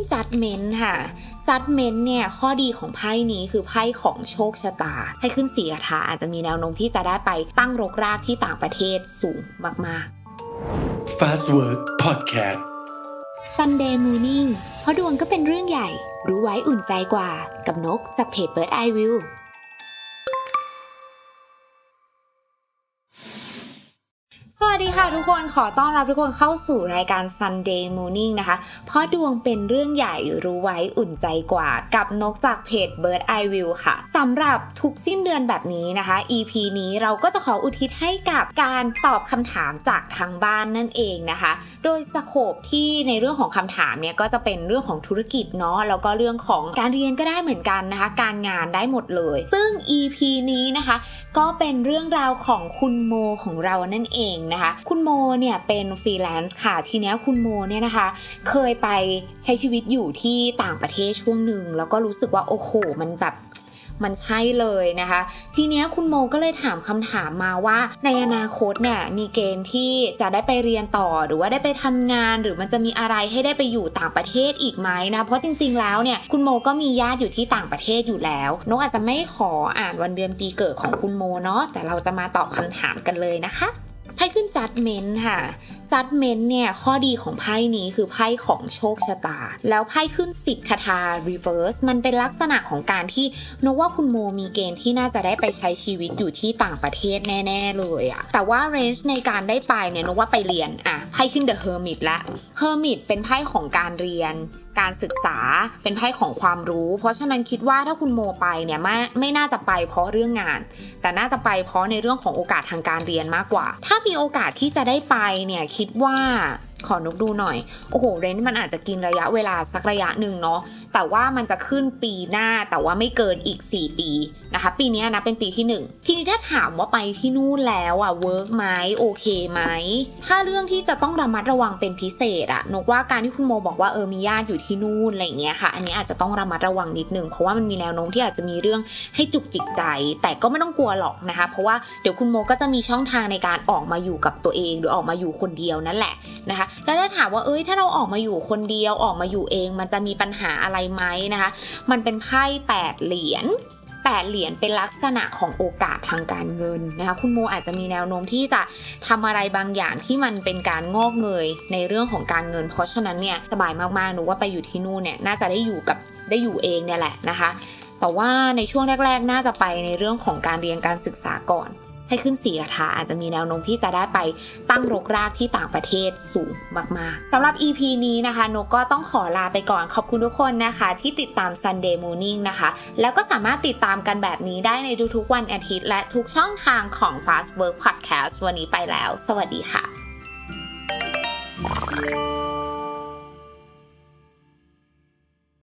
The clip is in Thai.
ขึ้นจัดเมนค่ะจัดเมนเนี่ยข้อดีของไพ่นี้คือไพ่ของโชคชะตา ให้ขึ้นสีคาถาอาจจะมีแนวโน้มที่จะได้ไปตั้งรกรากที่ต่างประเทศสูงมากๆ Fast Work Podcast Sunday Morning เพราะดวงก็เป็นเรื่องใหญ่ รู้ไว้อุ่นใจกว่ากับนกจากเพจ Bird Eye View สวัสดีค่ะทุกคนขอต้อนรับทุกคนเข้าสู่รายการ Sunday Morning นะคะ เพราะดวงเป็นเรื่องใหญ่รู้ไว้อุ่นใจกว่ากับนกจากเพจ Bird Eye View ค่ะสำหรับทุกสิ้นเดือนแบบนี้นะคะ EP นี้เราก็จะขออุทิศให้กับการตอบคำถามจากทางบ้านนั่นเองนะคะ โดยสโคปที่ในเรื่องของคำถามเนี่ยก็จะเป็นเรื่องของธุรกิจเนาะแล้วก็เรื่องของการเรียนก็ได้เหมือนกันนะคะ การงานได้หมดเลย ซึ่ง EP นี้นะคะ ก็เป็นเรื่องราวของคุณโมของเรานั่นเองนะคะ คุณโมเนี่ยเป็นฟรีแลนซ์ค่ะ ทีนี้คุณโมเนี่ยนะคะ เคยไปใช้ชีวิตอยู่ที่ต่างประเทศช่วงหนึ่ง แล้วก็รู้สึกว่าโอ้โห มันแบบมันใช่เลยนะคะ ทีนี้คุณโมก็เลยถามคำถามมาว่า ในอนาคตเนี่ยมีเกณฑ์ที่จะได้ไปเรียนต่อหรือว่าได้ไปทำงาน หรือมันจะมีอะไรให้ได้ไปอยู่ต่างประเทศอีกไหมนะ เพราะจริง ๆ แล้วเนี่ยคุณโมก็มีญาติอยู่ที่ต่างประเทศอยู่แล้วนกอาจจะไม่ขออ่านวันเดือนปีเกิดของคุณโมเนาะแต่เราจะมาตอบคำถามกันเลยนะคะ ไพ่ขึ้น Judgement ค่ะ Judgement เนี่ยข้อดีของไพ่นี้คือไพ่ของโชคชะตา แล้วไพ่ขึ้นสิบคทา reverse มันเป็นลักษณะของการที่นกว่าคุณโมมีเกณฑ์ที่น่าจะได้ไปใช้ชีวิตอยู่ที่ต่างประเทศแน่ ๆ เลยอะแต่ว่า range ในการได้ไปเนี่ยนกว่าไปเรียนอะไพ่ขึ้น The Hermit ละ Hermit เป็นไพ่ของการเรียนการศึกษาเป็นไพ่ของความรู้ เพราะฉะนั้นคิดว่าถ้าคุณโมไปเนี่ยไม่ไม่น่าจะไปเพราะเรื่องงาน แต่น่าจะไปเพราะในเรื่องของโอกาสทางการเรียนมากกว่า ถ้ามีีโอกาสที่จะได้ไปเนี่ยคิดว่า ขอนกดูหน่อย โอ้โห เรนมันอาจจะกินระยะเวลาสักระยะหนึ่งเนาะ แต่ว่ามันจะขึ้นปีหน้าแต่ว่าไม่เกินอีก 4 ปีนะคะ ปีนี้นะเป็นปีที่ 1 ทีนี้ถ้าถามว่าไปที่นู่นแล้วอะเวิร์กไหมโอเคไหม ถ้าเรื่องที่จะต้องระมัดระวังเป็นพิเศษอะนกว่าการที่คุณโมบอกว่าเออมีญาติอยู่ที่นู่นอะไรเงี้ยค่ะ อันนี้อาจจะต้องระมัดระวังนิดนึงเพราะว่ามันมีแนวโน้มที่อาจจะมีเรื่องให้จุกจิกใจ แต่ก็ไม่ต้องกลัวหรอกนะคะ เพราะว่าเดี๋ยวคุณโมก็จะมีช่องทางในการออกมาอยู่กับตัวเอง หรือออกมาอยู่คนเดียวนั่นแหละนะคะแล้วถ้าถามว่าเอ้ยถ้าเราออกมาอยู่คนเดียวออกมาอยู่เอง มันจะมีปัญหาอะไรไหมนะคะ มันเป็นไพ่แปดเหรียญแปดเหรียญเป็นลักษณะของโอกาสทางการเงินนะคะ คุณโมอาจจะมีแนวโน้มที่จะทำอะไรบางอย่างที่มันเป็นการงอกเงยในเรื่องของการเงิน เพราะฉะนั้นเนี่ยสบายมากๆหนูว่าไปอยู่ที่นู่นเนี่ยน่าจะได้อยู่กับได้อยู่เองเนี่ยแหละนะคะ แต่ว่าในช่วงแรก ๆ น่าจะไปในเรื่องของการเรียนการศึกษาก่อน ให้ขึ้นสีคาถาอาจจะมีแนวโน้มที่จะได้ไปตั้งรกรากที่ต่างประเทศสูงมากๆสำหรับ EP นี้นะคะนกก็ต้องขอลาไปก่อนขอบคุณทุกคนนะคะ ที่ติดตาม Sunday Morning นะคะ แล้วก็สามารถติดตามกันแบบนี้ได้ในทุกๆวันอาทิตย์ และทุกช่องทางของ Fast Work Podcast วันนี้ไปแล้ว สวัสดีค่ะ